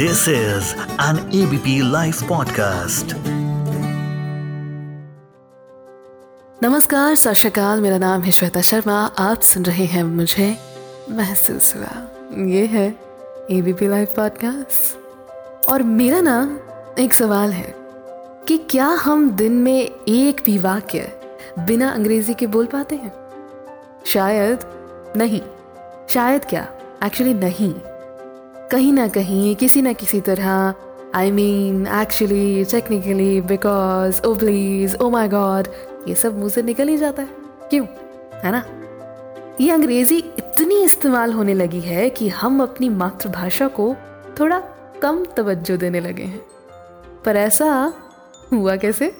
This is an ABP Life podcast. नमस्कार, सत श्रीकाल। मेरा नाम है श्वेता शर्मा। आप सुन रहे हैं मुझे महसूस हुआ। ये है एबीपी लाइव पॉडकास्ट और मेरा ना एक सवाल है कि क्या हम दिन में एक भी वाक्य बिना अंग्रेज़ी के बोल पाते हैं? शायद नहीं। शायद क्या? एक्चुअली नहीं। कहीं ना कहीं किसी ना किसी तरह I mean actually technically because oh please oh my god ये सब मुँह से निकल ही जाता है। क्यों? है ना? ये अंग्रेज़ी इतनी इस्तेमाल होने लगी है कि हम अपनी मातृभाषा को थोड़ा कम तवज्जो देने लगे हैं। पर ऐसा हुआ कैसे?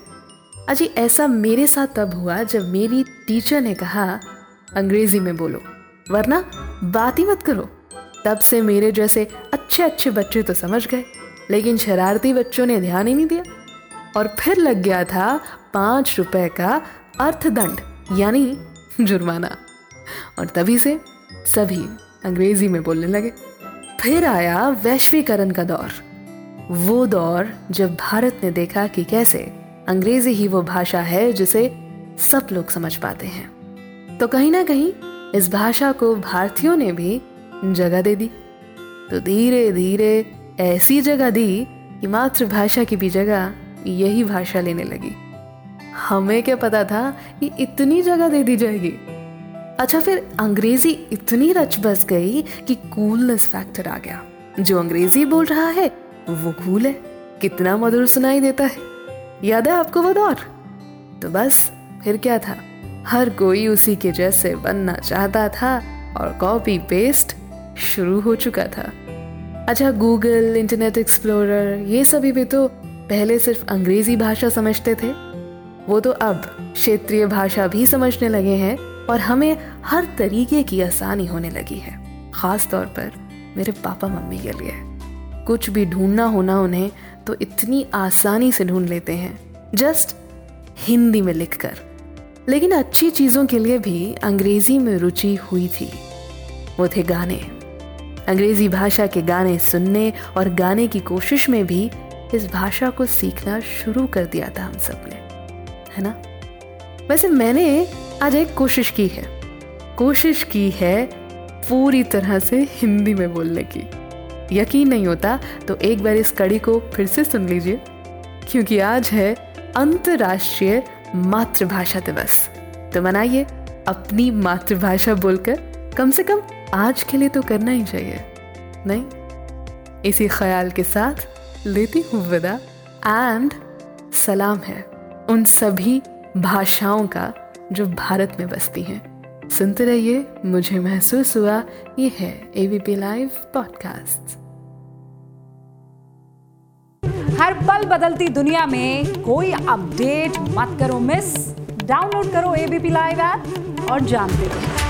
अजी, ऐसा मेरे साथ तब हुआ जब मेरी टीचर ने कहा, अंग्रेज़ी में बोलो, वरना बात ही मत करो। तब से मेरे जैसे अच्छे अच्छे बच्चे तो समझ गए, लेकिन शरारती बच्चों ने ध्यान ही नहीं दिया। और फिर लग गया था पाँच रुपए का अर्थदंड, यानी जुर्माना। और तभी से सभी अंग्रेज़ी में बोलने लगे। फिर आया वैश्वीकरण का दौर। वो दौर जब भारत ने देखा कि कैसे अंग्रेज़ी ही वो भाषा है जिसे सब लोग समझ पाते हैं। तो कहीं ना कहीं इस भाषा को भारतीयों ने भी जगह दे दी। तो धीरे धीरे ऐसी जगह दी कि मातृभाषा की भी जगह यही भाषा लेने लगी। हमें क्या पता था कि इतनी जगह दे दी जाएगी? अच्छा फिर अंग्रेज़ी इतनी रच बस गई कि कूलनेस फैक्टर आ गया। जो अंग्रेज़ी बोल रहा है, वो कूल है। कितना मधुर सुनाई देता है। याद है आपको वो दौर? तो बस, फिर क्या था? हर कोई उसी के जैसे बनना चाहता था और कॉपी पेस्ट शुरू हो चुका था। अच्छा गूगल इंटरनेट एक्सप्लोरर ये सभी भी तो पहले सिर्फ़ अंग्रेज़ी भाषा समझते थे। वो तो अब क्षेत्रीय भाषा भी समझने लगे हैं और हमें हर तरीके की आसानी होने लगी है, खास तौर पर मेरे पापा मम्मी के लिए। कुछ भी ढूंढना होना उन्हें तो इतनी आसानी से ढूंढ लेते हैं। जस्ट हिंदी में लिखकर। लेकिन अच्छी चीज़ों के लिए भी अंग्रेज़ी में रुचि हुई थी। वो थे गाने। अंग्रेज़ी भाषा के गाने सुनने और गाने की कोशिश में भी इस भाषा को सीखना शुरू कर दिया था हम सबने है ना? वैसे मैंने आज एक कोशिश की है। कोशिश की है पूरी तरह से हिंदी में बोलने की। यकीन नहीं होता तो एक बार इस कड़ी को फिर से सुन लीजिए, क्योंकि आज है अंतर्राष्ट्रीय मातृभाषा दिवस। तो मनाइए अपनी मातृभाषा बोलकर कम से कम आज के लिए तो करना ही चाहिए। नहीं? इसी ख्याल के साथ लेती हूँ विदा। एंड सलाम है उन सभी भाषाओं का जो भारत में बसती हैं। सुनते रहिए, मुझे महसूस हुआ, ये है एवीपी लाइव पॉडकास्ट हर पल बदलती दुनिया में कोई अपडेट मत करो मिस डाउनलोड करो एबीपी लाइव ऐप और जानते रहो।